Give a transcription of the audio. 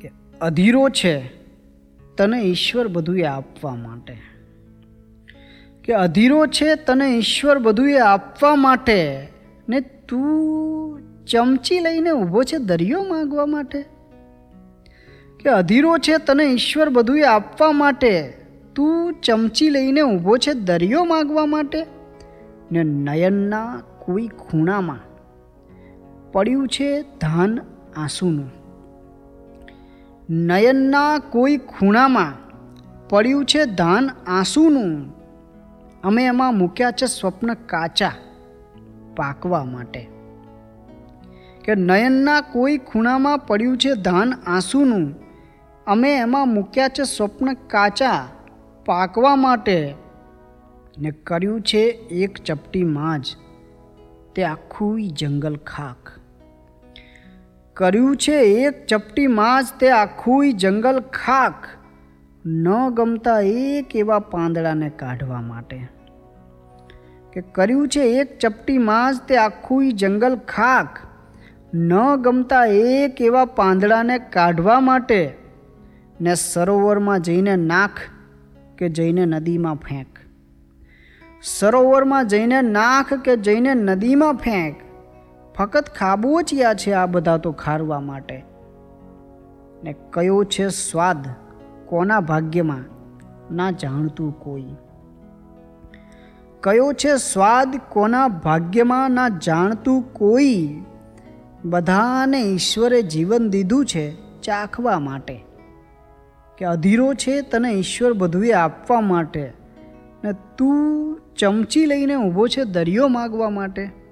કે અધીરો છે, તને ઈશ્વર બધું એ આપવા માટે. કે અધીરો છે, તને ઈશ્વર બધું એ આપવા માટે ને તું ચમચી લઈને ઊભો છે દરિયો માગવા માટે. કે અધીરો છે, તને ઈશ્વર બધું એ આપવા માટે, તું ચમચી લઈને ઊભો છે દરિયો માગવા માટે. ને નયનના કોઈ ખૂણામાં પડ્યું છે ધાન આંસુનું. નયનના કોઈ ખૂણામાં પડ્યું છે ધાન આંસુનું. અમે એમાં મૂક્યા છે સ્વપ્ન કાચા પાકવા માટે. કે નયનના કોઈ ખૂણામાં પડ્યું છે ધાન આંસુનું. અમે એમાં મૂક્યા છે સ્વપ્ન કાચા પાકવા માટે. ને કર્યું છે એક ચપટી માં જ તે આખું જંગલ ખાક કર્યું છે એક ચપટી માં જ તે આખું જંગલ ખાક. ન ગમતા એક એવા પાંદડાને કાઢવા માટે. કે કર્યું છે એક ચપટી માં જ તે આખું જંગલ ખાક. ન ગમતા એક એવા પાંદડાને કાઢવા માટે. ને સરોવરમાં જઈને નાખ કે જઈને નદીમાં ફેંક. સરોવરમાં જઈને નાખ કે જઈને નદીમાં ફેંક. ફક્ત ખાબોચિયા છે આ બધા તો ખારવા માટે. ને કયો છે સ્વાદ કોના ભાગ્યમાં ના જાણતું કોઈ. કયો છે સ્વાદ કોના ભાગ્યમાં ના જાણતું કોઈ. બધાને ઈશ્વરે જીવન દીધું છે ચાખવા માટે. કે અધીરો છે તને ઈશ્વર બધું આપવા માટે. ને તું ચમચી લઈને ઊભો છે દરિયો માગવા માટે.